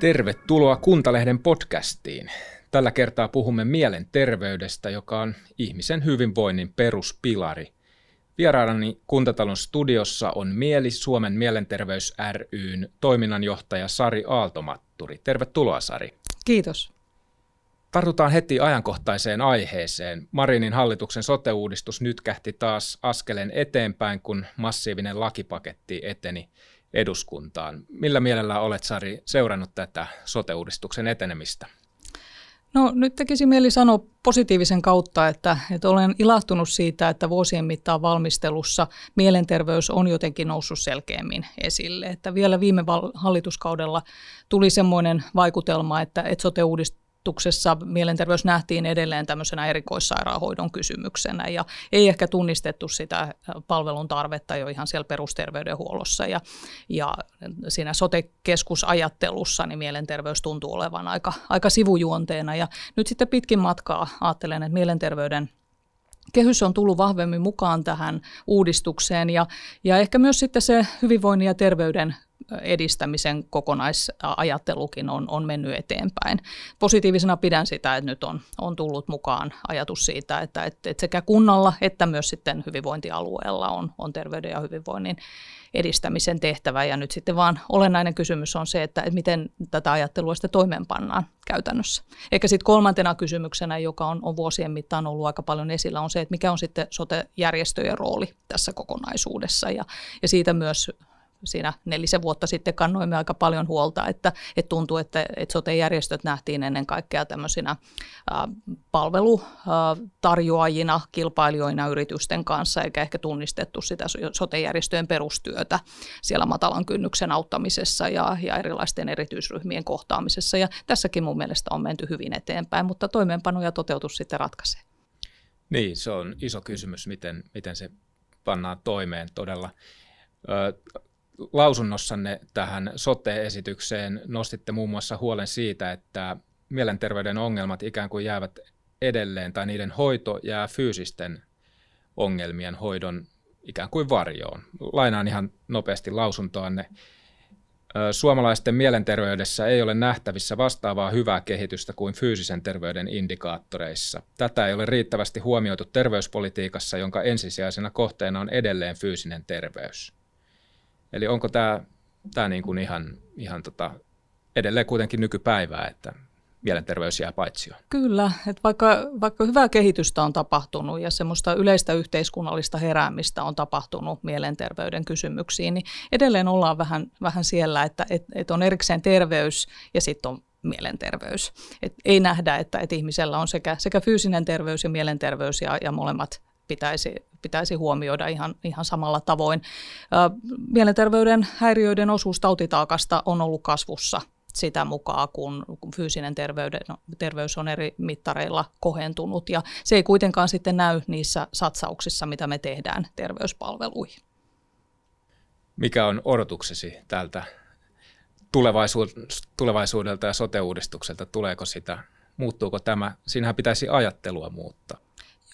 Tervetuloa Kuntalehden podcastiin. Tällä kertaa puhumme mielenterveydestä, joka on ihmisen hyvinvoinnin peruspilari. Vieraanani Kuntatalon studiossa on Mieli Suomen mielenterveys ryn toiminnanjohtaja Sari Aaltomatturi. Tervetuloa Sari. Kiitos. Tartutaan heti ajankohtaiseen aiheeseen. Marinin hallituksen sote-uudistus nyt kähti taas askeleen eteenpäin, kun massiivinen lakipaketti eteni eduskuntaan. Millä mielellä olet, Sari, seurannut tätä sote-uudistuksen etenemistä? No nyt tekisi mieli sanoa positiivisen kautta, että, että olen ilahtunut siitä, että vuosien mittaan valmistelussa mielenterveys on jotenkin noussut selkeämmin esille. Että vielä viime hallituskaudella tuli semmoinen vaikutelma, että, että sote-uudistus tutkimuksessa mielenterveys nähtiin edelleen tämmöisenä erikoissairaanhoidon kysymyksenä ja ei ehkä tunnistettu sitä palvelun tarvetta jo ihan siellä perusterveydenhuollossa ja, ja siinä sote-keskusajattelussa niin mielenterveys tuntuu olevan aika, aika sivujuonteena. Ja nyt sitten pitkin matkaa ajattelen, että mielenterveyden kehys on tullut vahvemmin mukaan tähän uudistukseen ja, ja ehkä myös sitten se hyvinvoinnin ja terveyden edistämisen kokonaisajattelukin on, on mennyt eteenpäin. Positiivisena pidän sitä, että nyt on, on tullut mukaan ajatus siitä, että, että, että sekä kunnalla että myös sitten hyvinvointialueella on, on terveyden ja hyvinvoinnin edistämisen tehtävä. Ja nyt sitten vaan olennainen kysymys on se, että, että miten tätä ajattelua sitten toimeenpannaan käytännössä. Eikä sitten kolmantena kysymyksenä, joka on, on vuosien mittaan ollut aika paljon esillä, on se, että mikä on sitten sote-järjestöjen rooli tässä kokonaisuudessa. Ja, ja siitä myös siinä nelisen vuotta sitten kannoimme aika paljon huolta, että, että tuntuu, että, että sote-järjestöt nähtiin ennen kaikkea tämmöisinä palvelutarjoajina, kilpailijoina yritysten kanssa, eikä ehkä tunnistettu sitä sote-järjestöjen perustyötä siellä matalan kynnyksen auttamisessa ja, ja erilaisten erityisryhmien kohtaamisessa. Ja tässäkin mun mielestä on menty hyvin eteenpäin, mutta toimeenpano ja toteutus sitten ratkaisee. Niin, se on iso kysymys, miten, miten se pannaan toimeen todella lausunnossanne tähän sote-esitykseen nostitte muun muassa huolen siitä, että mielenterveyden ongelmat ikään kuin jäävät edelleen tai niiden hoito jää fyysisten ongelmien hoidon ikään kuin varjoon. Lainaan ihan nopeasti lausuntoanne. Suomalaisten mielenterveydessä ei ole nähtävissä vastaavaa hyvää kehitystä kuin fyysisen terveyden indikaattoreissa. Tätä ei ole riittävästi huomioitu terveyspolitiikassa, jonka ensisijaisena kohteena on edelleen fyysinen terveys. Eli onko tämä, tämä niin kuin ihan, ihan tota, edelleen kuitenkin nykypäivää, että mielenterveys jää paitsioon. Kyllä, että vaikka, vaikka hyvää kehitystä on tapahtunut ja semmoista yleistä yhteiskunnallista heräämistä on tapahtunut mielenterveyden kysymyksiin, niin edelleen ollaan vähän, vähän siellä, että et, et on erikseen terveys ja sitten on mielenterveys. Et ei nähdä, että et ihmisellä on sekä, sekä fyysinen terveys ja mielenterveys ja, ja molemmat pitäisi, pitäisi huomioida ihan, ihan samalla tavoin. Mielenterveyden häiriöiden osuus tautitaakasta on ollut kasvussa sitä mukaan, kun, fyysinen terveyden, terveys on eri mittareilla kohentunut. Ja se ei kuitenkaan sitten näy niissä satsauksissa, mitä me tehdään terveyspalveluihin. Mikä on odotuksesi tältä tulevaisuudelta ja sote-uudistukselta? Tuleeko sitä, muuttuuko tämä? Siinähän pitäisi ajattelua muuttaa.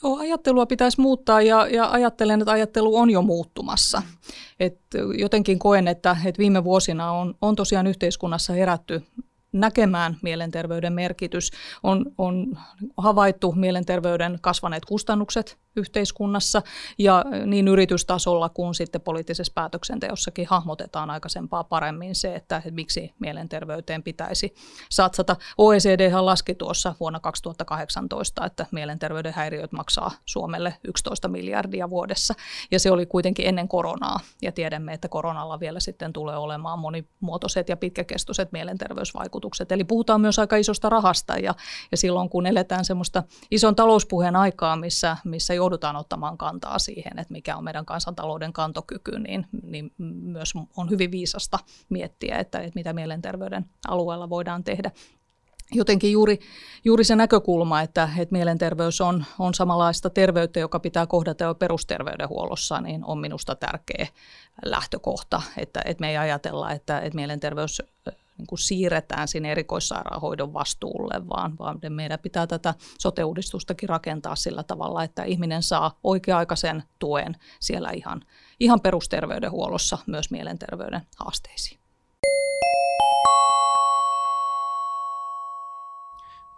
Joo, ajattelua pitäisi muuttaa ja, ja ajattelen, että ajattelu on jo muuttumassa. Et jotenkin koen, että, että viime vuosina on, on tosiaan yhteiskunnassa herätty näkemään mielenterveyden merkitys. On, on havaittu mielenterveyden kasvaneet kustannukset yhteiskunnassa ja niin yritystasolla kuin sitten poliittisessa päätöksenteossakin hahmotetaan aikaisempaa paremmin se, että miksi mielenterveyteen pitäisi satsata. OECD laski tuossa vuonna 2018, että mielenterveyden häiriöt maksaa Suomelle 11 miljardia vuodessa ja se oli kuitenkin ennen koronaa ja tiedämme, että koronalla vielä sitten tulee olemaan monimuotoiset ja pitkäkestoiset mielenterveysvaikutukset. Eli puhutaan myös aika isosta rahasta ja, ja silloin kun eletään semmoista ison talouspuheen aikaa, missä, missä joudutaan ottamaan kantaa siihen, että mikä on meidän kansantalouden kantokyky, niin, niin myös on hyvin viisasta miettiä, että, että mitä mielenterveyden alueella voidaan tehdä. Jotenkin juuri, juuri se näkökulma, että, että mielenterveys on, on samanlaista terveyttä, joka pitää kohdata jo perusterveydenhuollossa, niin on minusta tärkeä lähtökohta, että, että me ei ajatella, että, että mielenterveys niin kuin siirretään sinne erikoissairaanhoidon vastuulle, vaan, vaan meidän pitää tätä sote-uudistustakin rakentaa sillä tavalla, että ihminen saa oikea-aikaisen tuen siellä ihan, ihan perusterveydenhuollossa myös mielenterveyden haasteisiin.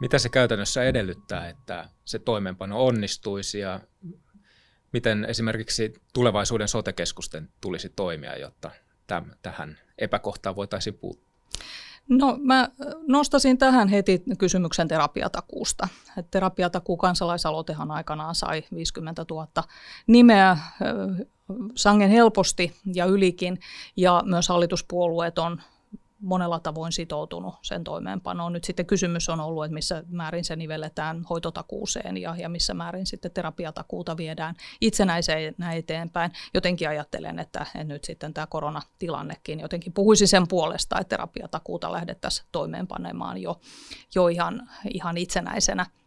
Mitä se käytännössä edellyttää, että se toimeenpano onnistuisi ja miten esimerkiksi tulevaisuuden sotekeskusten tulisi toimia, jotta tähän epäkohtaan voitaisiin puuttua? No mä nostasin tähän heti kysymyksen terapiatakuusta. Et terapiatakuu kansalaisaloitehan aikanaan sai 50 000 nimeä sangen helposti ja ylikin, ja myös hallituspuolueet on monella tavoin sitoutunut sen toimeenpanoon. Nyt sitten kysymys on ollut, että missä määrin se nivelletään hoitotakuuseen ja, ja missä määrin sitten terapiatakuuta viedään itsenäisenä eteenpäin. Jotenkin ajattelen, että, että nyt sitten tämä koronatilannekin jotenkin puhuisi sen puolesta, että terapiatakuuta lähdettäisiin toimeenpanemaan jo, jo ihan, ihan itsenäisenä –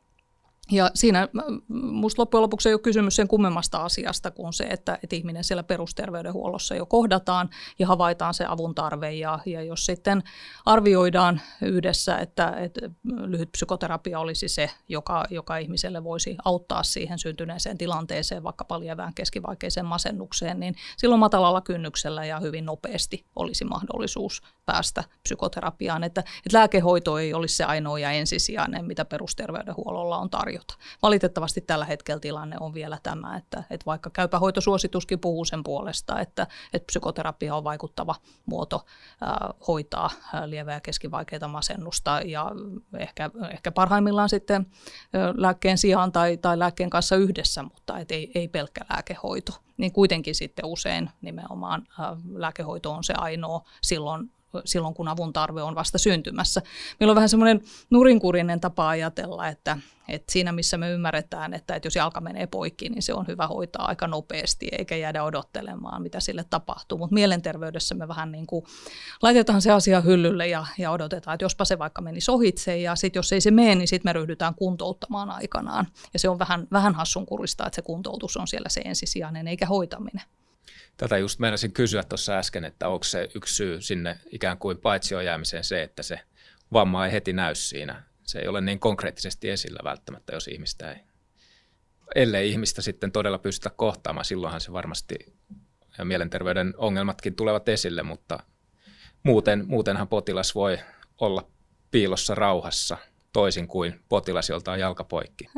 ja siinä minusta loppujen lopuksi ei ole kysymys sen kummemmasta asiasta kuin se, että, että ihminen siellä perusterveydenhuollossa jo kohdataan ja havaitaan se avun tarve. Ja, ja jos sitten arvioidaan yhdessä, että, että lyhyt psykoterapia olisi se, joka, joka ihmiselle voisi auttaa siihen syntyneeseen tilanteeseen, vaikka lievään keskivaikeiseen masennukseen, niin silloin matalalla kynnyksellä ja hyvin nopeasti olisi mahdollisuus päästä psykoterapiaan. Että, että lääkehoito ei olisi se ainoa ja ensisijainen, mitä perusterveydenhuollolla on tarjolla tarjota. Valitettavasti tällä hetkellä tilanne on vielä tämä, että, että vaikka käypähoitosuosituskin puhuu sen puolesta, että, että psykoterapia on vaikuttava muoto äh, hoitaa lievää ja keskivaikeita masennusta ja ehkä, ehkä parhaimmillaan sitten lääkkeen sijaan tai, tai lääkkeen kanssa yhdessä, mutta et ei, ei pelkkä lääkehoito. Niin kuitenkin sitten usein nimenomaan äh, lääkehoito on se ainoa silloin silloin, kun avun tarve on vasta syntymässä. Meillä on vähän semmoinen nurinkurinen tapa ajatella, että, että siinä missä me ymmärretään, että, että jos jalka menee poikki, niin se on hyvä hoitaa aika nopeasti eikä jäädä odottelemaan, mitä sille tapahtuu. Mutta mielenterveydessä me vähän niin kuin laitetaan se asia hyllylle ja, ja odotetaan, että jospa se vaikka meni ohitse ja sitten jos ei se mene, niin sitten me ryhdytään kuntouttamaan aikanaan. Ja se on vähän, vähän hassunkurista, että se kuntoutus on siellä se ensisijainen eikä hoitaminen. Tätä just meinasin kysyä tuossa äsken, että onko se yksi syy sinne ikään kuin paitsioon jäämiseen se, että se vamma ei heti näy siinä. Se ei ole niin konkreettisesti esillä välttämättä, jos ihmistä ei, ellei ihmistä sitten todella pystytä kohtaamaan, silloinhan se varmasti ja mielenterveyden ongelmatkin tulevat esille, mutta muuten, muutenhan potilas voi olla piilossa rauhassa toisin kuin potilas, jolta on jalka poikki.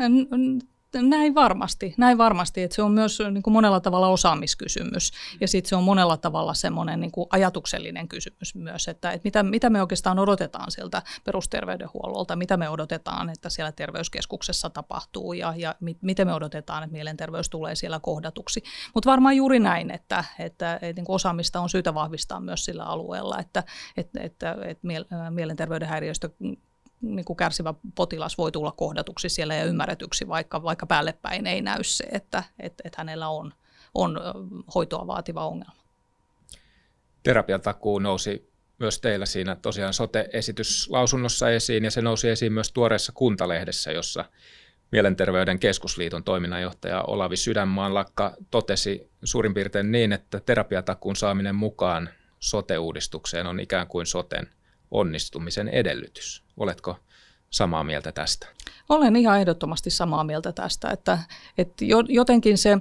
Näin varmasti, näin varmasti, että se on myös niin kuin monella tavalla osaamiskysymys ja sitten se on monella tavalla semmoinen niin kuin ajatuksellinen kysymys myös, että, että mitä, mitä me oikeastaan odotetaan sieltä perusterveydenhuollolta, mitä me odotetaan, että siellä terveyskeskuksessa tapahtuu ja, ja mit, miten me odotetaan, että mielenterveys tulee siellä kohdatuksi. Mutta varmaan juuri näin, että, että, että niin kuin osaamista on syytä vahvistaa myös sillä alueella, että, että, että, että mielenterveyden häiriöistä niin kuin kärsivä potilas voi tulla kohdatuksi siellä ja ymmärretyksi, vaikka, vaikka päälle päin ei näy se, että että että hänellä on, on hoitoa vaativa ongelma. Terapiatakuu nousi myös teillä siinä tosiaan sote-esityslausunnossa esiin ja se nousi esiin myös tuoreessa kuntalehdessä, jossa Mielenterveyden keskusliiton toiminnanjohtaja Olavi Sydänmaanlakka totesi suurin piirtein niin, että terapiatakuun saaminen mukaan sote-uudistukseen on ikään kuin soten onnistumisen edellytys. Oletko samaa mieltä tästä? Olen ihan ehdottomasti samaa mieltä tästä, että, että jotenkin se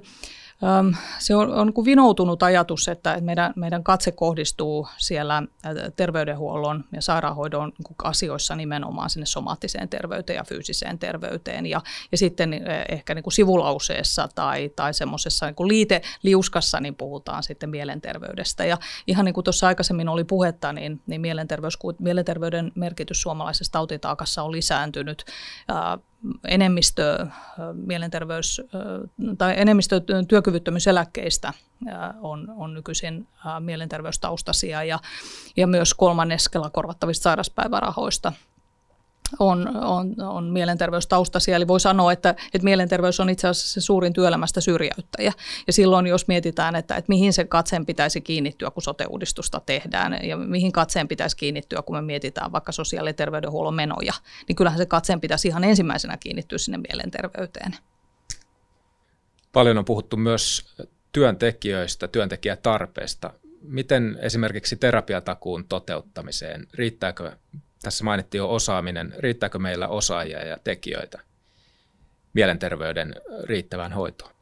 se on, on kuin vinoutunut ajatus, että meidän, meidän katse kohdistuu siellä terveydenhuollon ja sairaanhoidon asioissa nimenomaan sinne somaattiseen terveyteen ja fyysiseen terveyteen. Ja, ja sitten ehkä niin kuin sivulauseessa tai, tai semmoisessa niin liiteliuskassa niin puhutaan sitten mielenterveydestä. Ja ihan niin kuin tuossa aikaisemmin oli puhetta, niin, niin mielenterveys, mielenterveyden merkitys suomalaisessa tautitaakassa on lisääntynyt enemmistö mielenterveys- tai enemmistö työkyvyttömyyseläkkeistä on, on nykyisin mielenterveystaustaisia ja, ja myös kolmanneskella korvattavista sairauspäivärahoista on, on, on mielenterveystaustaisia. Eli voi sanoa, että, että mielenterveys on itse asiassa se suurin työelämästä syrjäyttäjä. Ja silloin jos mietitään, että, että mihin se katseen pitäisi kiinnittyä, kun sote-uudistusta tehdään, ja mihin katseen pitäisi kiinnittyä, kun me mietitään vaikka sosiaali- ja terveydenhuollon menoja, niin kyllähän se katseen pitäisi ihan ensimmäisenä kiinnittyä sinne mielenterveyteen. Paljon on puhuttu myös työntekijöistä, työntekijätarpeesta. Miten esimerkiksi terapiatakuun toteuttamiseen, riittääkö tässä mainittiin jo osaaminen. Riittääkö meillä osaajia ja tekijöitä mielenterveyden riittävään hoitoon?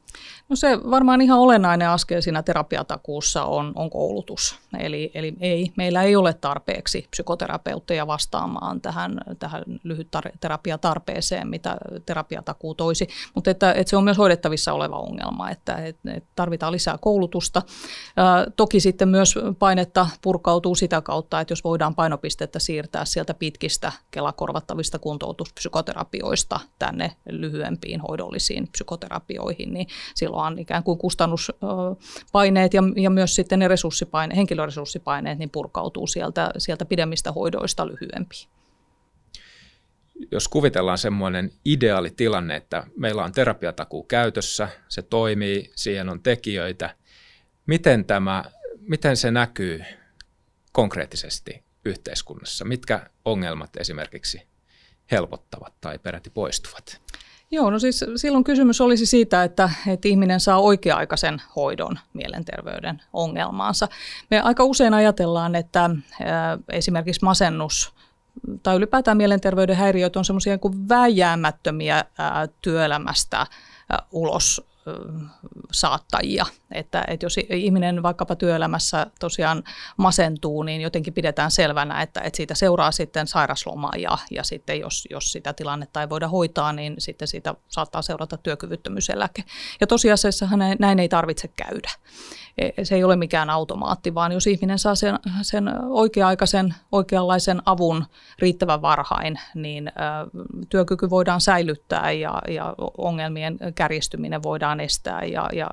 No se varmaan ihan olennainen askel siinä terapiatakuussa on, on koulutus. Eli, eli ei, meillä ei ole tarpeeksi psykoterapeutteja vastaamaan tähän, tähän lyhytterapiatarpeeseen, mitä terapiatakuu toisi. Mutta että, että se on myös hoidettavissa oleva ongelma, että, että tarvitaan lisää koulutusta. Ää, toki sitten myös painetta purkautuu sitä kautta, että jos voidaan painopistettä siirtää sieltä pitkistä kelakorvattavista kuntoutuspsykoterapioista tänne lyhyempiin hoidollisiin psykoterapioihin, niin silloin ikään kuin kustannuspaineet ja, ja myös sitten ne resurssipaineet, henkilöresurssipaineet niin purkautuu sieltä, sieltä pidemmistä hoidoista lyhyempiin. Jos kuvitellaan semmoinen ideaali tilanne, että meillä on terapiatakuu käytössä, se toimii, siihen on tekijöitä, miten, tämä, miten se näkyy konkreettisesti yhteiskunnassa? Mitkä ongelmat esimerkiksi helpottavat tai peräti poistuvat? Joo, no siis silloin kysymys olisi siitä, että, että ihminen saa oikea-aikaisen hoidon mielenterveyden ongelmaansa. Me aika usein ajatellaan, että esimerkiksi masennus tai ylipäätään mielenterveyden häiriöt on semmoisia niin vääjäämättömiä työelämästä ulos saattajia. Että, että jos ihminen vaikkapa työelämässä tosiaan masentuu, niin jotenkin pidetään selvänä, että, että siitä seuraa sitten sairasloma ja, ja sitten jos, jos sitä tilannetta ei voida hoitaa, niin sitten siitä saattaa seurata työkyvyttömyyseläke. Ja tosiasiassa näin ei tarvitse käydä. E, se ei ole mikään automaatti, vaan jos ihminen saa sen, sen oikea-aikaisen, oikeanlaisen avun riittävän varhain, niin työkyky voidaan säilyttää ja, ja ongelmien kärjistyminen voidaan estää. Ja, ja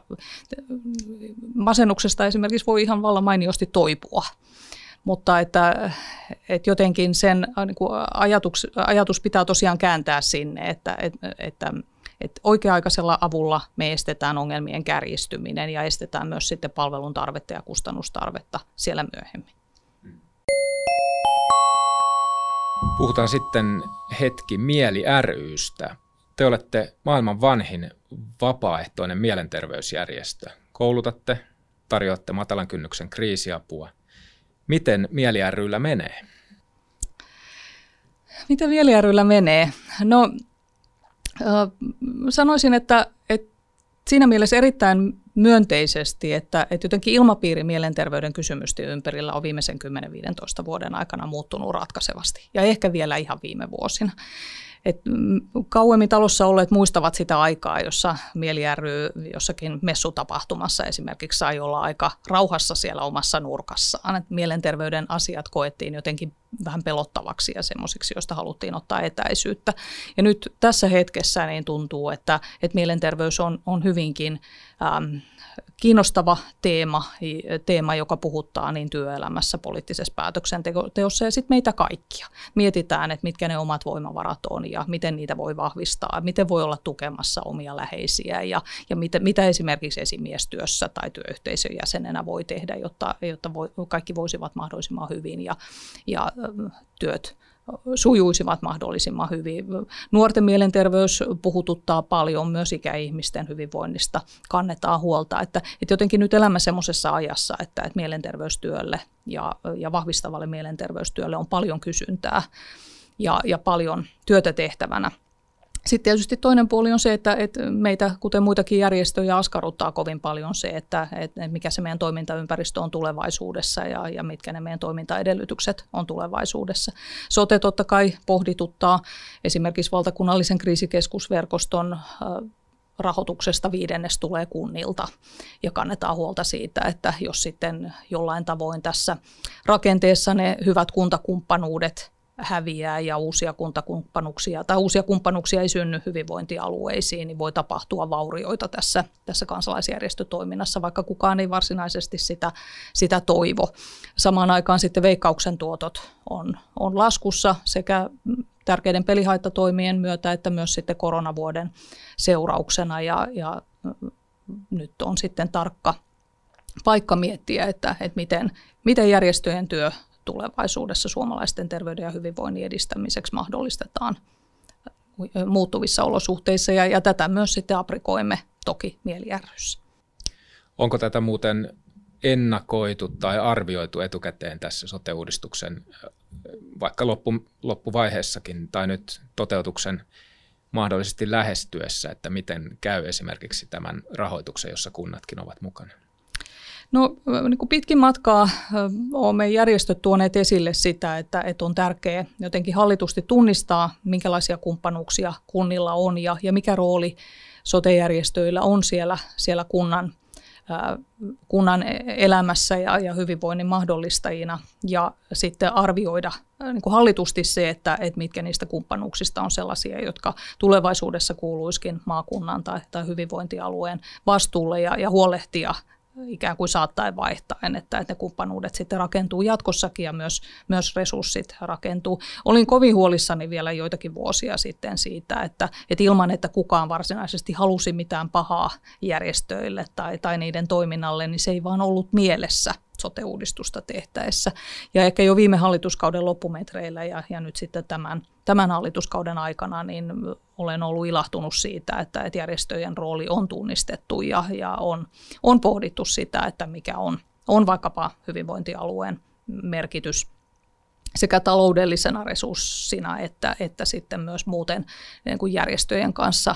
masennuksesta esimerkiksi voi ihan vallan mainiosti toipua mutta että, että jotenkin sen niin kuin ajatus, ajatus pitää tosiaan kääntää sinne, että, että, että että oikea-aikaisella avulla me estetään ongelmien kärjistyminen ja estetään myös sitten palvelun tarvetta ja kustannustarvetta siellä myöhemmin. Puhutaan sitten hetki Mieli rystä. Te olette maailman vanhin vapaaehtoinen mielenterveysjärjestö. Koulutatte, tarjoatte matalan kynnyksen kriisiapua. Miten Mieli ryllä menee? Miten Mieli ryllä menee? No Sanoisin, että, että siinä mielessä erittäin myönteisesti, että, että jotenkin ilmapiiri mielenterveyden kysymysten ympärillä on viimeisen 10-15 vuoden aikana muuttunut ratkaisevasti ja ehkä vielä ihan viime vuosina. Et mm, kauemmin talossa olleet muistavat sitä aikaa, jossa Mieli ry jossakin messutapahtumassa esimerkiksi sai olla aika rauhassa siellä omassa nurkassaan. Et mielenterveyden asiat koettiin jotenkin vähän pelottavaksi ja semmoisiksi, joista haluttiin ottaa etäisyyttä. Ja nyt tässä hetkessä niin tuntuu, että, että mielenterveys on, on hyvinkin ähm, kiinnostava teema, teema, joka puhuttaa niin työelämässä, poliittisessa päätöksenteossa ja sitten meitä kaikkia. Mietitään, että mitkä ne omat voimavarat on ja miten niitä voi vahvistaa, miten voi olla tukemassa omia läheisiä ja, ja mitä, mitä esimerkiksi esimiestyössä tai työyhteisön jäsenenä voi tehdä, jotta, jotta voi, kaikki voisivat mahdollisimman hyvin ja, ja työt sujuisivat mahdollisimman hyvin. Nuorten mielenterveys puhututtaa paljon, myös ikäihmisten hyvinvoinnista kannetaan huolta. Että, että jotenkin nyt elämme semmoisessa ajassa, että, että mielenterveystyölle ja, ja vahvistavalle mielenterveystyölle on paljon kysyntää ja, ja paljon työtä tehtävänä. Sitten tietysti toinen puoli on se, että, että meitä, kuten muitakin järjestöjä, askarruttaa kovin paljon se, että, että mikä se meidän toimintaympäristö on tulevaisuudessa ja, ja mitkä ne meidän toimintaedellytykset on tulevaisuudessa. Sote totta kai pohdituttaa esimerkiksi valtakunnallisen kriisikeskusverkoston rahoituksesta viidennes tulee kunnilta ja kannetaan huolta siitä, että jos sitten jollain tavoin tässä rakenteessa ne hyvät kuntakumppanuudet häviää ja uusia kuntakumppanuksia tai uusia kumppanuksia ei synny hyvinvointialueisiin, niin voi tapahtua vaurioita tässä, tässä kansalaisjärjestötoiminnassa, vaikka kukaan ei varsinaisesti sitä, sitä toivo. Samaan aikaan sitten veikkauksen tuotot on, on laskussa sekä tärkeiden pelihaittatoimien myötä että myös sitten koronavuoden seurauksena ja, ja nyt on sitten tarkka paikka miettiä, että, että miten, miten järjestöjen työ tulevaisuudessa suomalaisten terveyden ja hyvinvoinnin edistämiseksi mahdollistetaan muuttuvissa olosuhteissa ja, ja tätä myös sitten aprikoimme toki mielijärryssä. Onko tätä muuten ennakoitu tai arvioitu etukäteen tässä sote-uudistuksen vaikka loppu, loppuvaiheessakin tai nyt toteutuksen mahdollisesti lähestyessä, että miten käy esimerkiksi tämän rahoituksen, jossa kunnatkin ovat mukana? No niin kuin pitkin matkaa olemme järjestöt tuoneet esille sitä, että, että on tärkeää jotenkin hallitusti tunnistaa, minkälaisia kumppanuuksia kunnilla on ja, ja mikä rooli sotejärjestöillä on siellä, siellä kunnan, kunnan elämässä ja, ja hyvinvoinnin mahdollistajina. Ja sitten arvioida niin kuin hallitusti se, että, että mitkä niistä kumppanuuksista on sellaisia, jotka tulevaisuudessa kuuluisikin maakunnan tai, tai hyvinvointialueen vastuulle ja, ja huolehtia ikään kuin saattaen vaihtaen, että, että ne kumppanuudet sitten rakentuu jatkossakin ja myös, myös resurssit rakentuu. Olin kovin huolissani vielä joitakin vuosia sitten siitä, että, että ilman, että kukaan varsinaisesti halusi mitään pahaa järjestöille tai, tai niiden toiminnalle, niin se ei vaan ollut mielessä sote-uudistusta tehtäessä. Ja ehkä jo viime hallituskauden loppumetreillä ja, ja nyt sitten tämän, tämän hallituskauden aikana, niin olen ollut ilahtunut siitä, että, että järjestöjen rooli on tunnistettu ja, ja on, on pohdittu sitä, että mikä on, on vaikkapa hyvinvointialueen merkitys sekä taloudellisena resurssina että, että sitten myös muuten niin kuin järjestöjen kanssa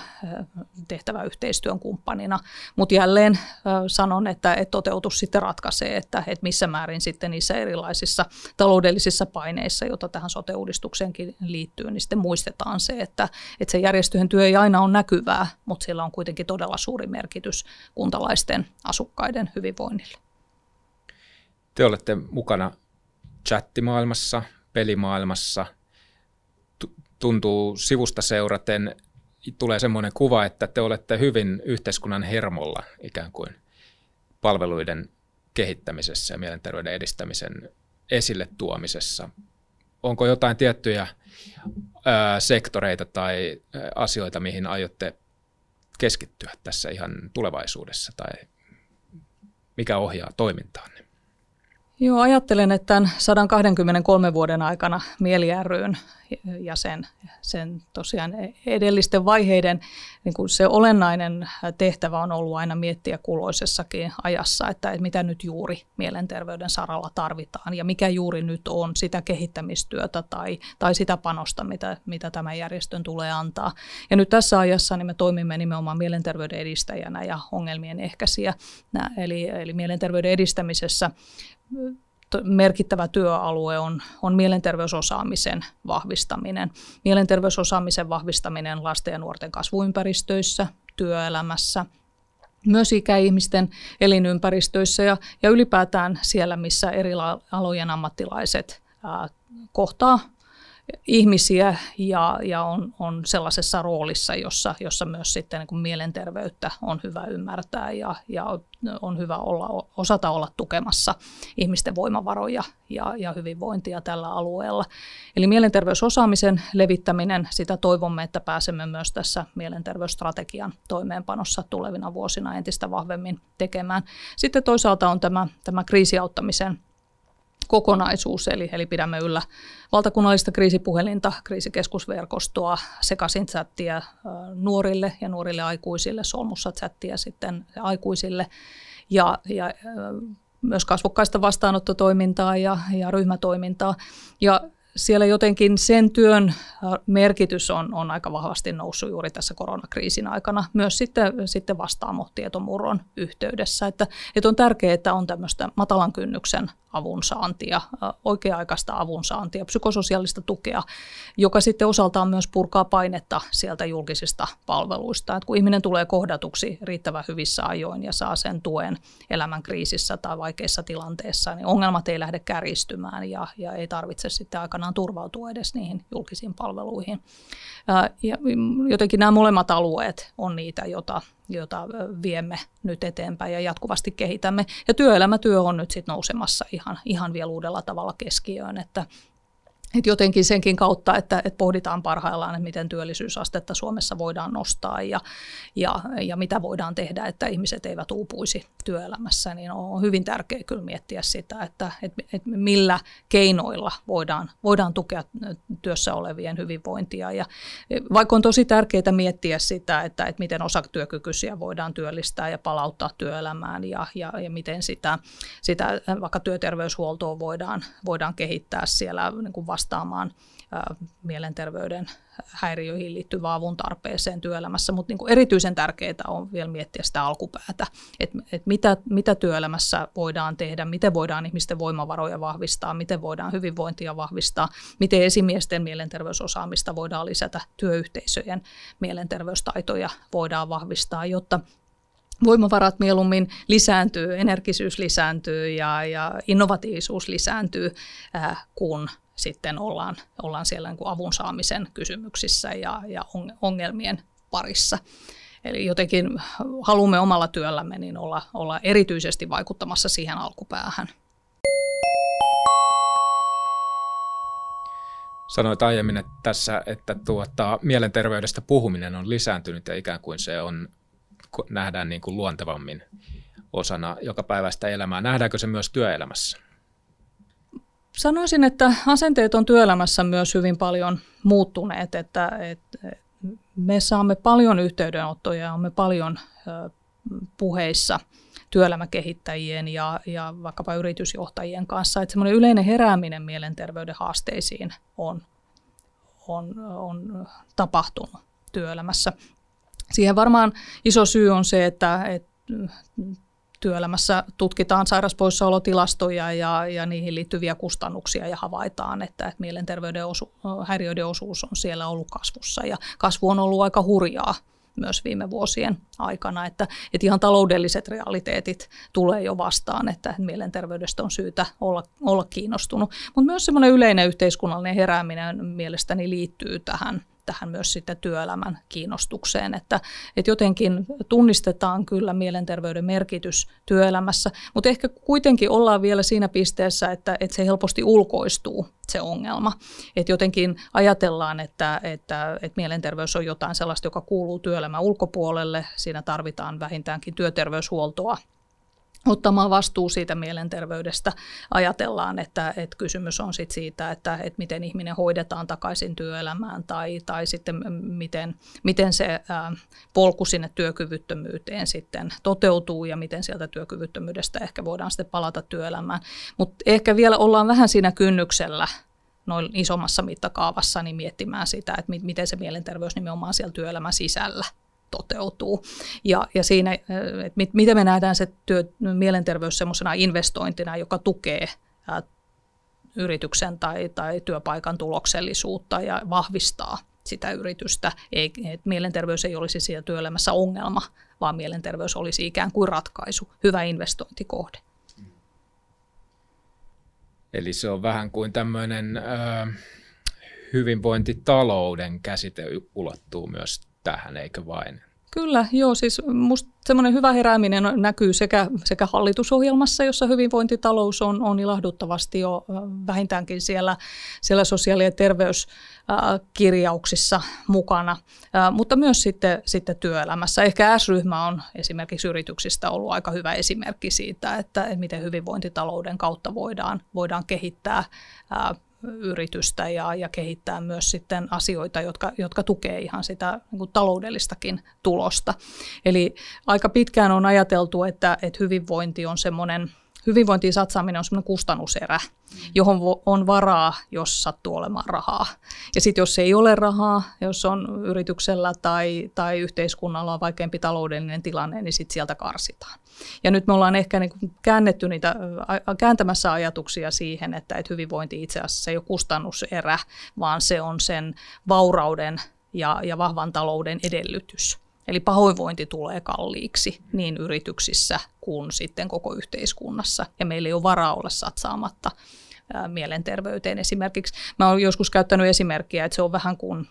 tehtävä yhteistyön kumppanina. Mutta jälleen sanon, että, että toteutus sitten ratkaisee, että, että missä määrin sitten niissä erilaisissa taloudellisissa paineissa, joita tähän sote-uudistukseenkin liittyy, niin sitten muistetaan se, että, että se järjestöjen työ ei aina ole näkyvää, mutta sillä on kuitenkin todella suuri merkitys kuntalaisten asukkaiden hyvinvoinnille. Te olette mukana chattimaailmassa, pelimaailmassa. Tuntuu sivusta seuraten, tulee semmoinen kuva, että te olette hyvin yhteiskunnan hermolla ikään kuin palveluiden kehittämisessä ja mielenterveyden edistämisen esille tuomisessa. Onko jotain tiettyjä sektoreita tai asioita, mihin aiotte keskittyä tässä ihan tulevaisuudessa tai mikä ohjaa toimintaanne? Joo, ajattelen, että tämän 123 vuoden aikana Mieli ryyn ja sen, sen tosiaan edellisten vaiheiden niin kuin se olennainen tehtävä on ollut aina miettiä kuloisessakin ajassa, että, että mitä nyt juuri mielenterveyden saralla tarvitaan ja mikä juuri nyt on sitä kehittämistyötä tai, tai sitä panosta, mitä, mitä tämän järjestön tulee antaa. Ja nyt tässä ajassa niin me toimimme nimenomaan mielenterveyden edistäjänä ja ongelmien ehkäisiä, eli, eli mielenterveyden edistämisessä merkittävä työalue on, on mielenterveysosaamisen vahvistaminen. Mielenterveysosaamisen vahvistaminen lasten ja nuorten kasvuympäristöissä, työelämässä, myös ikäihmisten elinympäristöissä ja, ja ylipäätään siellä, missä eri alojen ammattilaiset ää, kohtaa ihmisiä ja, ja on, on sellaisessa roolissa, jossa, jossa myös sitten niin kuin mielenterveyttä on hyvä ymmärtää ja, ja on hyvä olla, osata olla tukemassa ihmisten voimavaroja ja, ja hyvinvointia tällä alueella. Eli mielenterveysosaamisen levittäminen, sitä toivomme, että pääsemme myös tässä mielenterveysstrategian toimeenpanossa tulevina vuosina entistä vahvemmin tekemään. Sitten toisaalta on tämä, tämä kriisiauttamisen kokonaisuus, eli, eli pidämme yllä valtakunnallista kriisipuhelinta, kriisikeskusverkostoa, sekaisin chattia nuorille ja nuorille aikuisille, solmussa chattia sitten aikuisille ja, ja myös kasvokkaista vastaanottotoimintaa ja, ja ryhmätoimintaa. Ja siellä jotenkin sen työn merkitys on, on aika vahvasti noussut juuri tässä koronakriisin aikana, myös sitten, sitten vastaamo-tietomurron yhteydessä. Että, että on tärkeää, että on tämmöistä matalan kynnyksen avunsaantia, oikea-aikaista avunsaantia, psykososiaalista tukea, joka sitten osaltaan myös purkaa painetta sieltä julkisista palveluista. Että kun ihminen tulee kohdatuksi riittävän hyvissä ajoin ja saa sen tuen elämän kriisissä tai vaikeissa tilanteissa, niin ongelmat ei lähde käristymään ja, ja ei tarvitse sitten aikanaan turvautua edes niihin julkisiin palveluihin. Ja jotenkin nämä molemmat alueet on niitä, joita jota viemme nyt eteenpäin ja jatkuvasti kehitämme. Ja työelämätyö on nyt sitten nousemassa ihan, ihan vielä uudella tavalla keskiöön, että et jotenkin senkin kautta, että, että pohditaan parhaillaan, että miten työllisyysastetta Suomessa voidaan nostaa ja, ja, ja mitä voidaan tehdä, että ihmiset eivät uupuisi työelämässä, niin on hyvin tärkeää kyllä miettiä sitä, että, että, että millä keinoilla voidaan, voidaan tukea työssä olevien hyvinvointia. Ja vaikka on tosi tärkeää miettiä sitä, että, että miten osatyökykyisiä voidaan työllistää ja palauttaa työelämään ja, ja, ja miten sitä, sitä vaikka työterveyshuoltoa voidaan, voidaan kehittää siellä niin kuin vasta vastaamaan mielenterveyden häiriöihin liittyvään avun tarpeeseen työelämässä, mutta niin erityisen tärkeää on vielä miettiä sitä alkupäätä, että, että mitä, mitä työelämässä voidaan tehdä, miten voidaan ihmisten voimavaroja vahvistaa, miten voidaan hyvinvointia vahvistaa, miten esimiesten mielenterveysosaamista voidaan lisätä, työyhteisöjen mielenterveystaitoja voidaan vahvistaa, jotta voimavarat mieluummin lisääntyy, energisyys lisääntyy ja, ja innovatiivisuus lisääntyy, äh, kun sitten ollaan, ollaan siellä niin kuin avun saamisen kysymyksissä ja, ja ongelmien parissa. Eli jotenkin haluamme omalla työllämme niin olla, olla erityisesti vaikuttamassa siihen alkupäähän. Sanoit aiemmin että tässä, että tuota, mielenterveydestä puhuminen on lisääntynyt ja ikään kuin se on, nähdään niin kuin luontevammin osana joka päivästä elämää. Nähdäänkö se myös työelämässä? Sanoisin, että asenteet on työelämässä myös hyvin paljon muuttuneet, että, että me saamme paljon yhteydenottoja ja olemme paljon puheissa työelämäkehittäjien ja, ja vaikkapa yritysjohtajien kanssa, että semmoinen yleinen herääminen mielenterveyden haasteisiin on, on, on tapahtunut työelämässä. Siihen varmaan iso syy on se, että, että työelämässä tutkitaan sairauspoissaolotilastoja ja, ja niihin liittyviä kustannuksia ja havaitaan, että, että mielenterveyden osu, häiriöiden osuus on siellä ollut kasvussa ja kasvu on ollut aika hurjaa myös viime vuosien aikana, että, että ihan taloudelliset realiteetit tulee jo vastaan, että mielenterveydestä on syytä olla, olla kiinnostunut. Mutta myös semmoinen yleinen yhteiskunnallinen herääminen mielestäni liittyy tähän tähän myös sitten työelämän kiinnostukseen, että, että jotenkin tunnistetaan kyllä mielenterveyden merkitys työelämässä, mutta ehkä kuitenkin ollaan vielä siinä pisteessä, että, että se helposti ulkoistuu se ongelma. Että jotenkin ajatellaan, että, että, että mielenterveys on jotain sellaista, joka kuuluu työelämän ulkopuolelle, siinä tarvitaan vähintäänkin työterveyshuoltoa ottamaan vastuu siitä mielenterveydestä. Ajatellaan, että, että kysymys on sit siitä, että, että miten ihminen hoidetaan takaisin työelämään tai, tai sitten miten, miten se ää, polku sinne työkyvyttömyyteen sitten toteutuu ja miten sieltä työkyvyttömyydestä ehkä voidaan sitten palata työelämään. Mutta ehkä vielä ollaan vähän siinä kynnyksellä noin isommassa mittakaavassa niin miettimään sitä, että miten se mielenterveys nimenomaan siellä työelämän sisällä toteutuu. Ja, ja siinä, äh, että mit, miten me nähdään se työ, mielenterveys semmoisena investointina, joka tukee ää, äh, yrityksen tai, tai työpaikan tuloksellisuutta ja vahvistaa sitä yritystä. Ei, että mielenterveys ei olisi siellä työelämässä ongelma, vaan mielenterveys olisi ikään kuin ratkaisu, hyvä investointikohde. Eli se on vähän kuin tämmöinen ö, hyvinvointitalouden käsite ulottuu myös tähän, eikö vain? Kyllä, joo, siis musta semmoinen hyvä herääminen näkyy sekä, sekä hallitusohjelmassa, jossa hyvinvointitalous on, on ilahduttavasti jo vähintäänkin siellä, siellä sosiaali- ja terveyskirjauksissa mukana, mutta myös sitten, sitten työelämässä. Ehkä S-ryhmä on esimerkiksi yrityksistä ollut aika hyvä esimerkki siitä, että, miten hyvinvointitalouden kautta voidaan, voidaan kehittää yritystä ja, ja kehittää myös sitten asioita, jotka, jotka tukee ihan sitä niin kuin taloudellistakin tulosta. Eli aika pitkään on ajateltu, että, että hyvinvointi on semmoinen – hyvinvointiin satsaaminen on semmoinen kustannuserä, johon on varaa, jos sattuu olemaan rahaa. Ja sitten jos ei ole rahaa, jos on yrityksellä tai, tai yhteiskunnalla on vaikeampi taloudellinen tilanne, niin sitten sieltä karsitaan. Ja nyt me ollaan ehkä niin käännetty niitä, kääntämässä ajatuksia siihen, että, että hyvinvointi itse asiassa ei ole kustannuserä, vaan se on sen vaurauden ja, ja vahvan talouden edellytys. Eli pahoinvointi tulee kalliiksi niin yrityksissä kuin sitten koko yhteiskunnassa. Ja meillä ei ole varaa olla satsaamatta mielenterveyteen esimerkiksi. Mä olen joskus käyttänyt esimerkkiä, että se on vähän kuin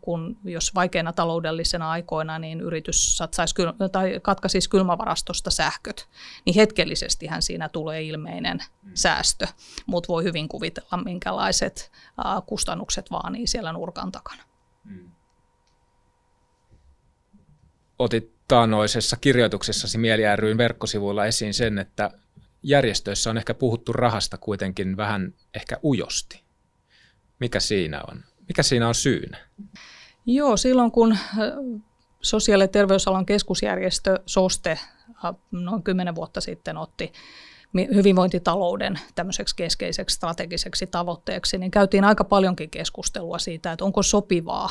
kun jos vaikeina taloudellisena aikoina niin yritys satsaisi kyl- tai katkaisisi kylmävarastosta sähköt, niin hetkellisestihän siinä tulee ilmeinen säästö, mutta voi hyvin kuvitella, minkälaiset kustannukset vaanii siellä nurkan takana. Mm otit taanoisessa kirjoituksessasi Mieli ryn verkkosivuilla esiin sen, että järjestöissä on ehkä puhuttu rahasta kuitenkin vähän ehkä ujosti. Mikä siinä on? Mikä siinä on syynä? Joo, silloin kun sosiaali- ja terveysalan keskusjärjestö SOSTE noin kymmenen vuotta sitten otti hyvinvointitalouden tämmöiseksi keskeiseksi strategiseksi tavoitteeksi, niin käytiin aika paljonkin keskustelua siitä, että onko sopivaa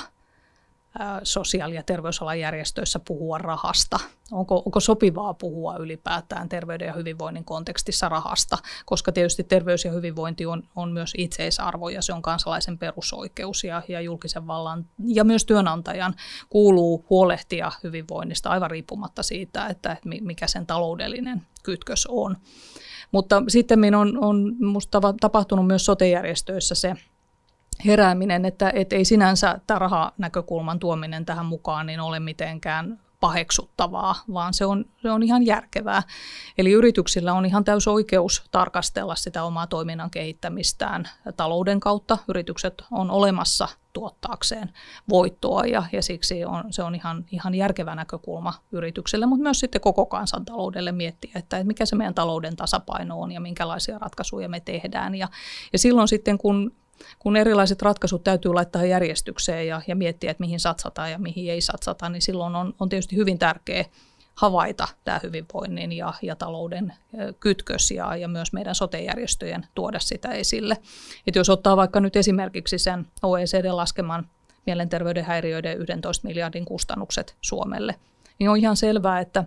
sosiaali- ja terveysalan järjestöissä puhua rahasta? Onko, onko sopivaa puhua ylipäätään terveyden ja hyvinvoinnin kontekstissa rahasta? Koska tietysti terveys ja hyvinvointi on, on myös itseisarvo ja se on kansalaisen perusoikeus ja, ja julkisen vallan ja myös työnantajan kuuluu huolehtia hyvinvoinnista aivan riippumatta siitä, että, mikä sen taloudellinen kytkös on. Mutta sitten on, on musta tapahtunut myös sotejärjestöissä se, herääminen, että, että ei sinänsä tämä rahanäkökulman tuominen tähän mukaan niin ole mitenkään paheksuttavaa, vaan se on, se on ihan järkevää. Eli yrityksillä on ihan täys oikeus tarkastella sitä omaa toiminnan kehittämistään talouden kautta. Yritykset on olemassa tuottaakseen voittoa ja, ja siksi on, se on ihan, ihan järkevä näkökulma yritykselle, mutta myös sitten koko kansantaloudelle miettiä, että, että mikä se meidän talouden tasapaino on ja minkälaisia ratkaisuja me tehdään. Ja, ja silloin sitten kun kun erilaiset ratkaisut täytyy laittaa järjestykseen ja, ja miettiä, että mihin satsataan ja mihin ei satsata, niin silloin on, on tietysti hyvin tärkeää havaita tämä hyvinvoinnin ja, ja talouden kytkös ja, ja myös meidän sotejärjestöjen tuoda sitä esille. Et jos ottaa vaikka nyt esimerkiksi sen OECD-laskeman mielenterveyden häiriöiden 11 miljardin kustannukset Suomelle, niin on ihan selvää, että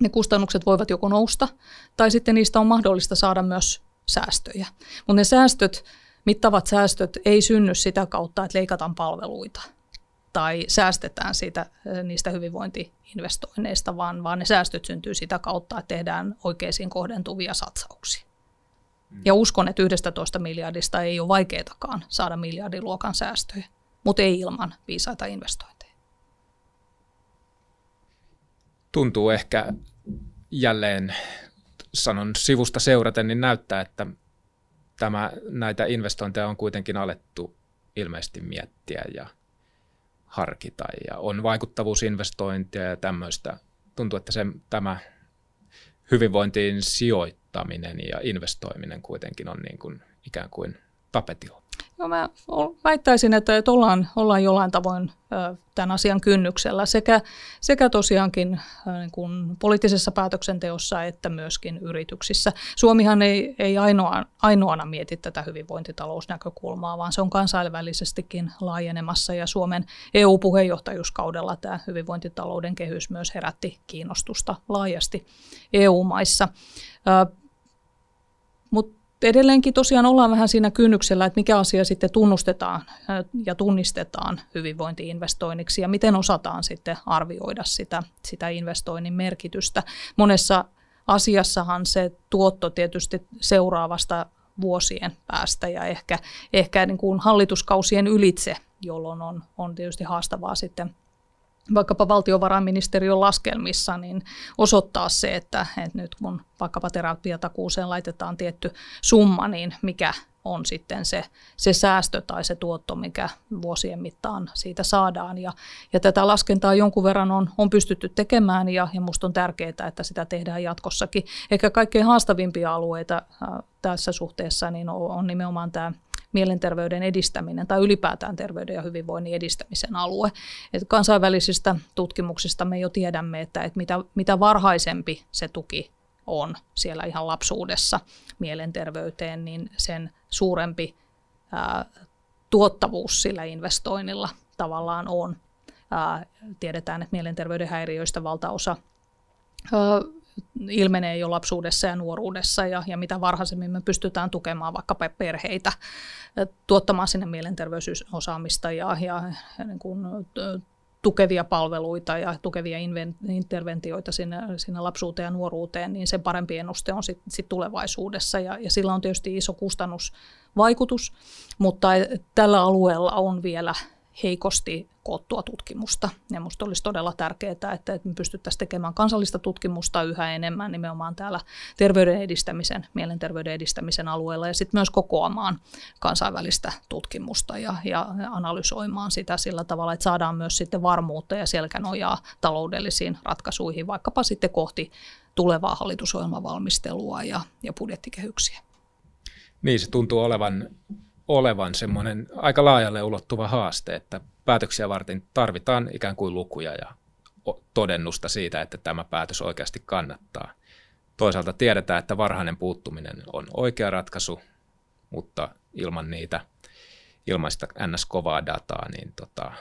ne kustannukset voivat joko nousta tai sitten niistä on mahdollista saada myös säästöjä. Mutta ne säästöt mittavat säästöt ei synny sitä kautta, että leikataan palveluita tai säästetään siitä, niistä hyvinvointiinvestoinneista, vaan, vaan ne säästöt syntyy sitä kautta, että tehdään oikeisiin kohdentuvia satsauksia. Mm. Ja uskon, että 11 miljardista ei ole vaikeatakaan saada miljardiluokan säästöjä, mutta ei ilman viisaita investointeja. Tuntuu ehkä jälleen, sanon sivusta seuraten, niin näyttää, että tämä, näitä investointeja on kuitenkin alettu ilmeisesti miettiä ja harkita ja on vaikuttavuusinvestointia ja tämmöistä. Tuntuu, että se, tämä hyvinvointiin sijoittaminen ja investoiminen kuitenkin on niin kuin ikään kuin tapetilla. No mä väittäisin, että, että ollaan, ollaan jollain tavoin tämän asian kynnyksellä sekä, sekä tosiaankin niin kuin poliittisessa päätöksenteossa että myöskin yrityksissä. Suomihan ei, ei ainoa, ainoana mieti tätä hyvinvointitalousnäkökulmaa, vaan se on kansainvälisestikin laajenemassa ja Suomen EU-puheenjohtajuuskaudella tämä hyvinvointitalouden kehys myös herätti kiinnostusta laajasti EU-maissa. Mutta edelleenkin tosiaan ollaan vähän siinä kynnyksellä, että mikä asia sitten tunnustetaan ja tunnistetaan hyvinvointiinvestoinniksi ja miten osataan sitten arvioida sitä, sitä investoinnin merkitystä. Monessa asiassahan se tuotto tietysti seuraavasta vuosien päästä ja ehkä, ehkä niin kuin hallituskausien ylitse, jolloin on, on tietysti haastavaa sitten vaikkapa valtiovarainministeriön laskelmissa, niin osoittaa se, että, että nyt kun vaikkapa terapiatakuuseen laitetaan tietty summa, niin mikä on sitten se, se säästö tai se tuotto, mikä vuosien mittaan siitä saadaan. Ja, ja tätä laskentaa jonkun verran on, on pystytty tekemään ja, ja minusta on tärkeää, että sitä tehdään jatkossakin. Ehkä kaikkein haastavimpia alueita äh, tässä suhteessa niin on, on nimenomaan tämä mielenterveyden edistäminen tai ylipäätään terveyden ja hyvinvoinnin edistämisen alue. Et kansainvälisistä tutkimuksista me jo tiedämme, että, että mitä, mitä varhaisempi se tuki on siellä ihan lapsuudessa mielenterveyteen, niin sen suurempi ää, tuottavuus sillä investoinnilla tavallaan on. Ää, tiedetään, että mielenterveyden häiriöistä valtaosa ää, ilmenee jo lapsuudessa ja nuoruudessa ja, ja mitä varhaisemmin me pystytään tukemaan vaikka perheitä, tuottamaan sinne mielenterveysosaamista ja, ja niin kuin, tukevia palveluita ja tukevia interventioita sinne, sinne lapsuuteen ja nuoruuteen, niin sen parempi ennuste on sitten sit tulevaisuudessa. Ja, ja sillä on tietysti iso kustannusvaikutus, mutta tällä alueella on vielä heikosti koottua tutkimusta. Ja minusta olisi todella tärkeää, että me pystyttäisiin tekemään kansallista tutkimusta yhä enemmän nimenomaan täällä terveyden edistämisen, mielenterveyden edistämisen alueella ja sitten myös kokoamaan kansainvälistä tutkimusta ja, ja analysoimaan sitä sillä tavalla, että saadaan myös sitten varmuutta ja selkänojaa taloudellisiin ratkaisuihin, vaikkapa sitten kohti tulevaa hallitusohjelmavalmistelua ja, ja budjettikehyksiä. Niin, se tuntuu olevan olevan semmoinen aika laajalle ulottuva haaste, että päätöksiä varten tarvitaan ikään kuin lukuja ja todennusta siitä, että tämä päätös oikeasti kannattaa. toisaalta tiedetään, että varhainen puuttuminen on oikea ratkaisu, mutta ilman niitä ilmaista ns-kovaa dataa, niin tota,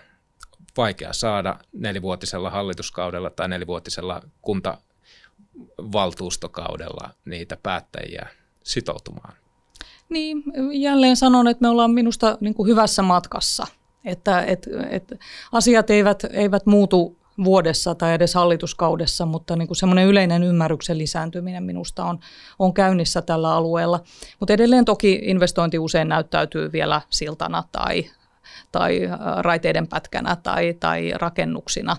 vaikea saada nelivuotisella hallituskaudella tai nelivuotisella kuntavaltuustokaudella niitä päättäjiä sitoutumaan. Niin, jälleen sanon, että me ollaan minusta niin kuin hyvässä matkassa, että, että, että asiat eivät, eivät muutu vuodessa tai edes hallituskaudessa, mutta niin kuin semmoinen yleinen ymmärryksen lisääntyminen minusta on, on käynnissä tällä alueella. Mutta edelleen toki investointi usein näyttäytyy vielä siltana tai tai äh, raiteiden pätkänä tai, tai rakennuksina.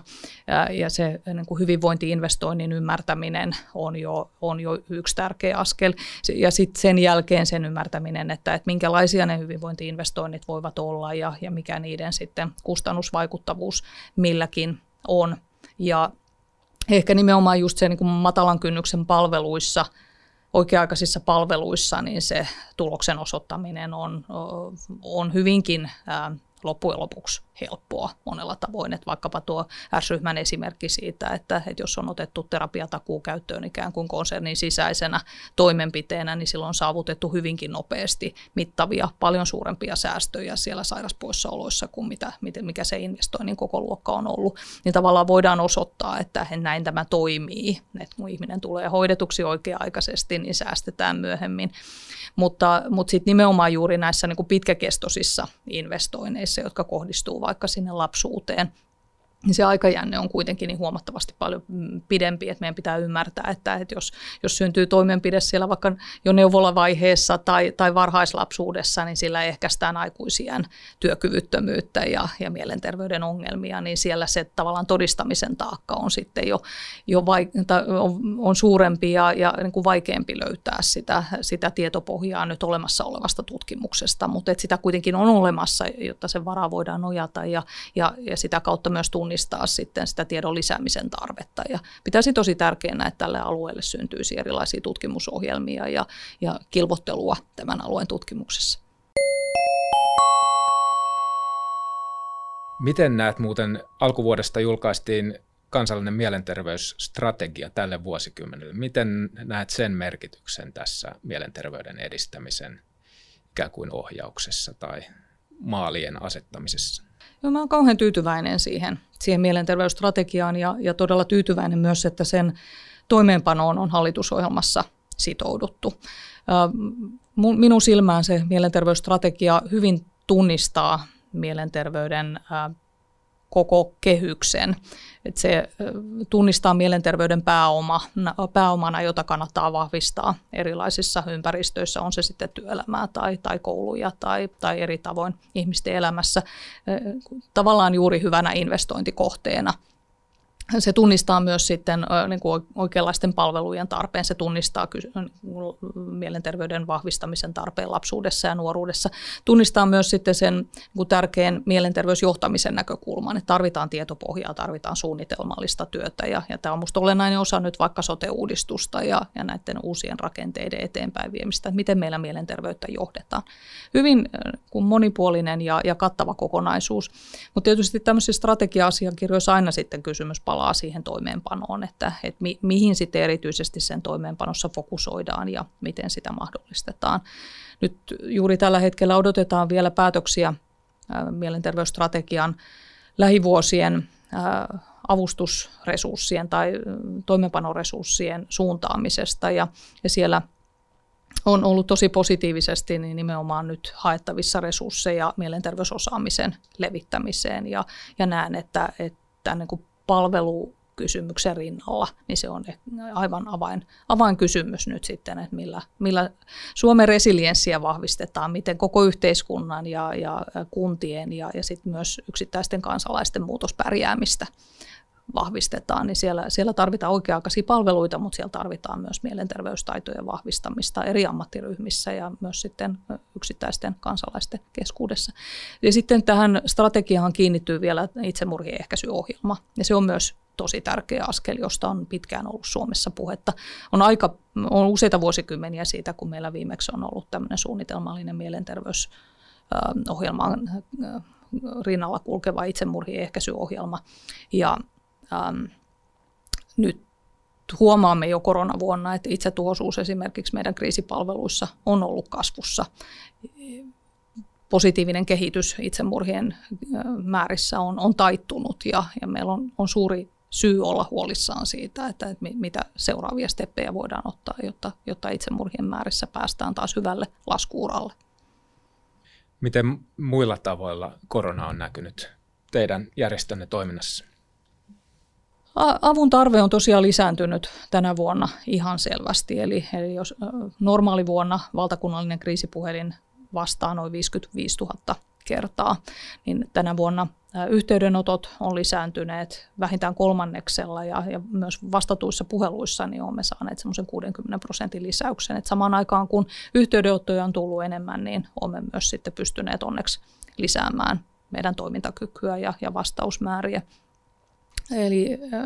Ja se niin kuin hyvinvointiinvestoinnin ymmärtäminen on jo, on jo yksi tärkeä askel. Ja sitten sen jälkeen sen ymmärtäminen, että, että minkälaisia ne hyvinvointiinvestoinnit voivat olla ja, ja mikä niiden sitten kustannusvaikuttavuus milläkin on. Ja ehkä nimenomaan just se niin kuin matalan kynnyksen palveluissa – oikea-aikaisissa palveluissa, niin se tuloksen osoittaminen on, on hyvinkin loppujen lopuksi helppoa monella tavoin. Että vaikkapa tuo S-ryhmän esimerkki siitä, että, että jos on otettu terapiatakuu käyttöön ikään kuin konsernin sisäisenä toimenpiteenä, niin silloin on saavutettu hyvinkin nopeasti mittavia, paljon suurempia säästöjä siellä sairaspoissaoloissa kuin mitä, mikä se investoinnin koko luokka on ollut. Niin tavallaan voidaan osoittaa, että näin tämä toimii, että kun ihminen tulee hoidetuksi oikea-aikaisesti, niin säästetään myöhemmin. Mutta, mutta sitten nimenomaan juuri näissä niin kuin pitkäkestoisissa investoinneissa, jotka kohdistuu vaikka sinne lapsuuteen, niin se aikajänne on kuitenkin niin huomattavasti paljon pidempi, että meidän pitää ymmärtää, että, että jos, jos syntyy toimenpide siellä vaikka jo neuvolavaiheessa tai, tai varhaislapsuudessa, niin sillä ehkäistään aikuisien työkyvyttömyyttä ja, ja mielenterveyden ongelmia, niin siellä se tavallaan todistamisen taakka on sitten jo, jo vaik- on, on suurempi ja, ja niin kuin vaikeampi löytää sitä, sitä tietopohjaa nyt olemassa olevasta tutkimuksesta, mutta että sitä kuitenkin on olemassa, jotta sen varaa voidaan nojata ja, ja, ja sitä kautta myös tunnistaa tunnistaa sitten sitä tiedon lisäämisen tarvetta. Ja pitäisi tosi tärkeänä, että tälle alueelle syntyisi erilaisia tutkimusohjelmia ja, ja kilvottelua tämän alueen tutkimuksessa. Miten näet muuten, alkuvuodesta julkaistiin kansallinen mielenterveysstrategia tälle vuosikymmenelle. Miten näet sen merkityksen tässä mielenterveyden edistämisen ikään kuin ohjauksessa tai maalien asettamisessa? Joo, mä olen kauhean tyytyväinen siihen, siihen mielenterveysstrategiaan ja, ja todella tyytyväinen myös, että sen toimeenpanoon on hallitusohjelmassa sitouduttu. Minun silmään se mielenterveysstrategia hyvin tunnistaa mielenterveyden koko kehyksen. Et se tunnistaa mielenterveyden pääoma, pääomana, jota kannattaa vahvistaa erilaisissa ympäristöissä, on se sitten työelämää tai, tai kouluja tai, tai eri tavoin ihmisten elämässä, tavallaan juuri hyvänä investointikohteena – se tunnistaa myös sitten niin kuin oikeanlaisten palvelujen tarpeen, se tunnistaa mielenterveyden vahvistamisen tarpeen lapsuudessa ja nuoruudessa. Tunnistaa myös sitten sen niin kuin tärkeän mielenterveysjohtamisen näkökulman, että tarvitaan tietopohjaa, tarvitaan suunnitelmallista työtä ja, ja tämä on minusta olennainen osa nyt vaikka sote-uudistusta ja, ja näiden uusien rakenteiden eteenpäin viemistä, että miten meillä mielenterveyttä johdetaan. Hyvin kuin monipuolinen ja, ja kattava kokonaisuus, mutta tietysti tämmöisissä strategia-asiakirjoissa aina sitten kysymys palaa siihen toimeenpanoon, että, että mi, mihin sitten erityisesti sen toimeenpanossa fokusoidaan ja miten sitä mahdollistetaan. Nyt juuri tällä hetkellä odotetaan vielä päätöksiä mielenterveysstrategian lähivuosien avustusresurssien tai toimeenpanoresurssien suuntaamisesta ja, ja siellä on ollut tosi positiivisesti niin nimenomaan nyt haettavissa resursseja mielenterveysosaamisen levittämiseen ja, ja näen, että, että niin kuin palvelukysymyksen rinnalla, niin se on aivan avain, avainkysymys nyt sitten, että millä, millä Suomen resilienssiä vahvistetaan, miten koko yhteiskunnan ja, ja kuntien ja, ja sitten myös yksittäisten kansalaisten muutospärjäämistä vahvistetaan, niin siellä, siellä tarvitaan oikea-aikaisia palveluita, mutta siellä tarvitaan myös mielenterveystaitojen vahvistamista eri ammattiryhmissä ja myös sitten yksittäisten kansalaisten keskuudessa. Ja sitten tähän strategiaan kiinnittyy vielä itsemurhien ehkäisyohjelma, ja se on myös tosi tärkeä askel, josta on pitkään ollut Suomessa puhetta. On, aika, on useita vuosikymmeniä siitä, kun meillä viimeksi on ollut tämmöinen suunnitelmallinen mielenterveysohjelman rinnalla kulkeva itsemurhien ehkäisyohjelma. Ja ähm, nyt huomaamme jo koronavuonna, että itse tuosuus esimerkiksi meidän kriisipalveluissa on ollut kasvussa. Positiivinen kehitys itsemurhien määrissä on, on taittunut ja, ja meillä on, on suuri syy olla huolissaan siitä, että, että mitä seuraavia steppejä voidaan ottaa, jotta, jotta itsemurhien määrissä päästään taas hyvälle laskuuralle. Miten muilla tavoilla korona on näkynyt teidän järjestönne toiminnassa? Avun tarve on tosiaan lisääntynyt tänä vuonna ihan selvästi. Eli, eli jos normaali vuonna valtakunnallinen kriisipuhelin vastaa noin 55 000 kertaa, niin tänä vuonna yhteydenotot on lisääntyneet vähintään kolmanneksella ja, ja myös vastatuissa puheluissa niin olemme saaneet semmoisen 60 prosentin lisäyksen. Et samaan aikaan kun yhteydenottoja on tullut enemmän, niin olemme myös sitten pystyneet onneksi lisäämään meidän toimintakykyä ja, ja vastausmääriä. Eli äh,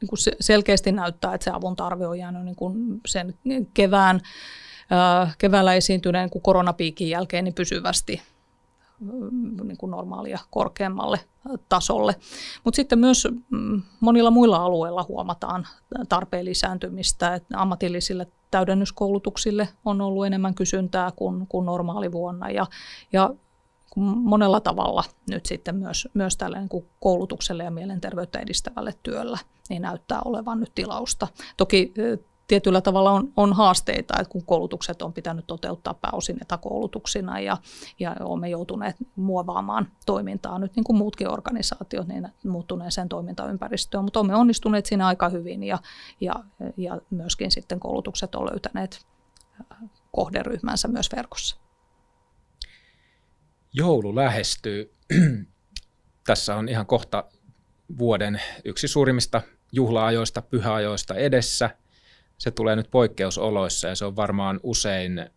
niin kuin selkeästi näyttää, että se avun tarve on jäänyt niin kuin sen kevään, äh, keväällä esiintyneen kuin koronapiikin jälkeen niin pysyvästi niin kuin normaalia korkeammalle tasolle. Mutta sitten myös mm, monilla muilla alueilla huomataan tarpeen lisääntymistä, että ammatillisille täydennyskoulutuksille on ollut enemmän kysyntää kuin, kuin normaalivuonna ja, ja monella tavalla nyt sitten myös, myös tälle niin koulutukselle ja mielenterveyttä edistävälle työllä niin näyttää olevan nyt tilausta. Toki tietyllä tavalla on, on haasteita, että kun koulutukset on pitänyt toteuttaa pääosin etäkoulutuksina ja, ja olemme joutuneet muovaamaan toimintaa nyt niin kuin muutkin organisaatiot niin muuttuneeseen toimintaympäristöön, mutta olemme onnistuneet siinä aika hyvin ja, ja, ja myöskin sitten koulutukset on löytäneet kohderyhmänsä myös verkossa. Joulu lähestyy. Tässä on ihan kohta vuoden yksi suurimmista juhlaajoista, pyhäajoista edessä. Se tulee nyt poikkeusoloissa ja se on varmaan usein,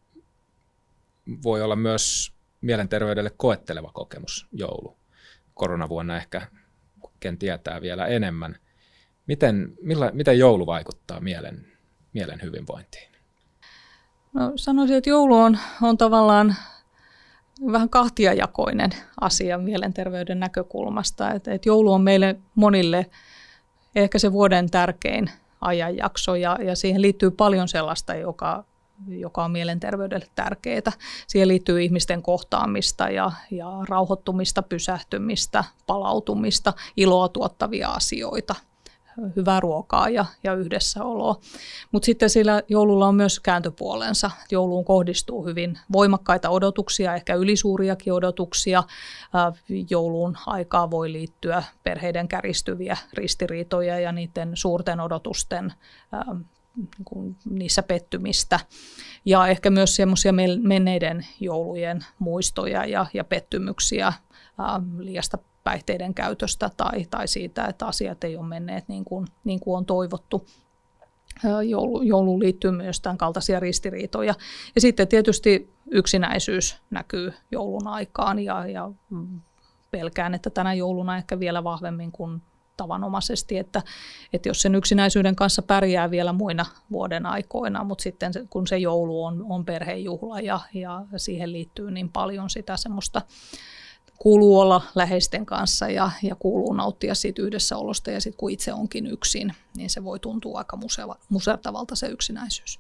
voi olla myös mielenterveydelle koetteleva kokemus joulu. Koronavuonna ehkä ken tietää vielä enemmän. Miten, millä, miten joulu vaikuttaa mielen, mielen hyvinvointiin? No, sanoisin, että joulu on, on tavallaan vähän kahtiajakoinen asia mielenterveyden näkökulmasta. Et, et joulu on meille monille ehkä se vuoden tärkein ajanjakso ja, ja siihen liittyy paljon sellaista, joka, joka on mielenterveydelle tärkeää. Siihen liittyy ihmisten kohtaamista ja, ja rauhoittumista, pysähtymistä, palautumista, iloa tuottavia asioita – hyvää ruokaa ja, ja yhdessäoloa. Mutta sitten sillä joululla on myös kääntöpuolensa. Jouluun kohdistuu hyvin voimakkaita odotuksia, ehkä ylisuuriakin odotuksia. Joulun aikaa voi liittyä perheiden käristyviä ristiriitoja ja niiden suurten odotusten niin niissä pettymistä. Ja ehkä myös semmoisia menneiden joulujen muistoja ja, ja pettymyksiä, liiasta päihteiden käytöstä tai, tai siitä, että asiat ei ole menneet niin kuin, niin kuin on toivottu. Joulu, jouluun liittyy myös tämän kaltaisia ristiriitoja. Ja sitten tietysti yksinäisyys näkyy joulun aikaan ja, ja pelkään, että tänä jouluna ehkä vielä vahvemmin kuin tavanomaisesti, että, että jos sen yksinäisyyden kanssa pärjää vielä muina vuoden aikoina, mutta sitten kun se joulu on, on perhejuhla ja, ja siihen liittyy niin paljon sitä semmoista kuuluu olla läheisten kanssa ja, ja kuuluu nauttia siitä yhdessäolosta ja sitten kun itse onkin yksin, niin se voi tuntua aika museva, musertavalta se yksinäisyys.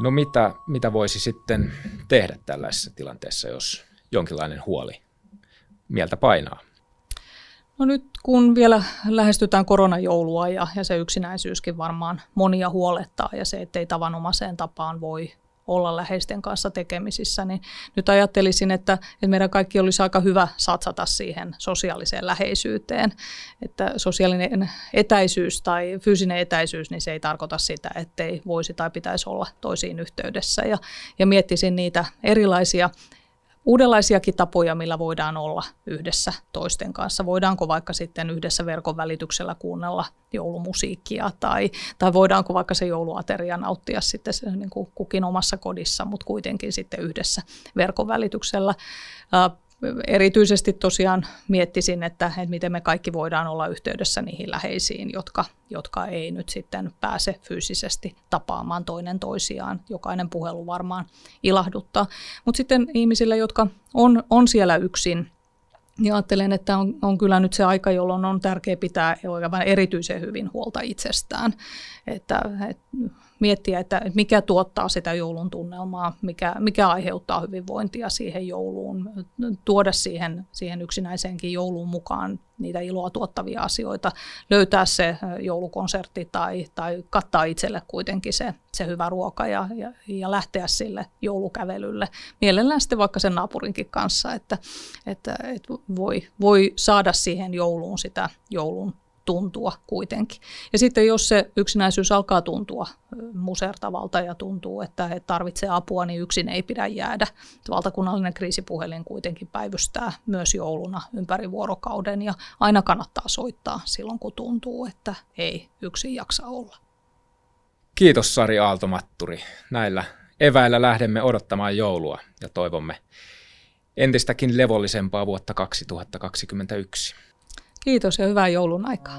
No mitä, mitä voisi sitten tehdä tällaisessa tilanteessa, jos jonkinlainen huoli mieltä painaa? No nyt kun vielä lähestytään koronajoulua ja, ja se yksinäisyyskin varmaan monia huolettaa ja se, ettei tavanomaiseen tapaan voi olla läheisten kanssa tekemisissä, niin nyt ajattelisin, että, että meidän kaikki olisi aika hyvä satsata siihen sosiaaliseen läheisyyteen. Että sosiaalinen etäisyys tai fyysinen etäisyys, niin se ei tarkoita sitä, ettei voisi tai pitäisi olla toisiin yhteydessä. Ja, ja miettisin niitä erilaisia uudenlaisiakin tapoja, millä voidaan olla yhdessä toisten kanssa. Voidaanko vaikka sitten yhdessä verkon välityksellä kuunnella joulumusiikkia tai, tai voidaanko vaikka se jouluateria nauttia sitten se, niin kuin kukin omassa kodissa, mutta kuitenkin sitten yhdessä verkon välityksellä erityisesti tosiaan miettisin, että, että miten me kaikki voidaan olla yhteydessä niihin läheisiin, jotka, jotka ei nyt sitten pääse fyysisesti tapaamaan toinen toisiaan. Jokainen puhelu varmaan ilahduttaa. Mutta sitten ihmisille, jotka on, on siellä yksin, niin ajattelen, että on, on kyllä nyt se aika, jolloin on tärkeää pitää erityisen hyvin huolta itsestään. Että, että miettiä, että mikä tuottaa sitä joulun tunnelmaa, mikä, mikä aiheuttaa hyvinvointia siihen jouluun, tuoda siihen, siihen yksinäiseenkin jouluun mukaan niitä iloa tuottavia asioita, löytää se joulukonsertti tai, tai kattaa itselle kuitenkin se, se hyvä ruoka ja, ja, ja lähteä sille joulukävelylle. Mielellään sitten vaikka sen naapurinkin kanssa, että, että, että voi, voi saada siihen jouluun sitä joulun tuntua kuitenkin. Ja sitten jos se yksinäisyys alkaa tuntua musertavalta ja tuntuu, että tarvitsee apua, niin yksin ei pidä jäädä. Valtakunnallinen kriisipuhelin kuitenkin päivystää myös jouluna ympäri vuorokauden ja aina kannattaa soittaa silloin, kun tuntuu, että ei yksin jaksa olla. Kiitos Sari Aaltomatturi. Näillä eväillä lähdemme odottamaan joulua ja toivomme entistäkin levollisempaa vuotta 2021. Kiitos ja hyvää joulun aikaa.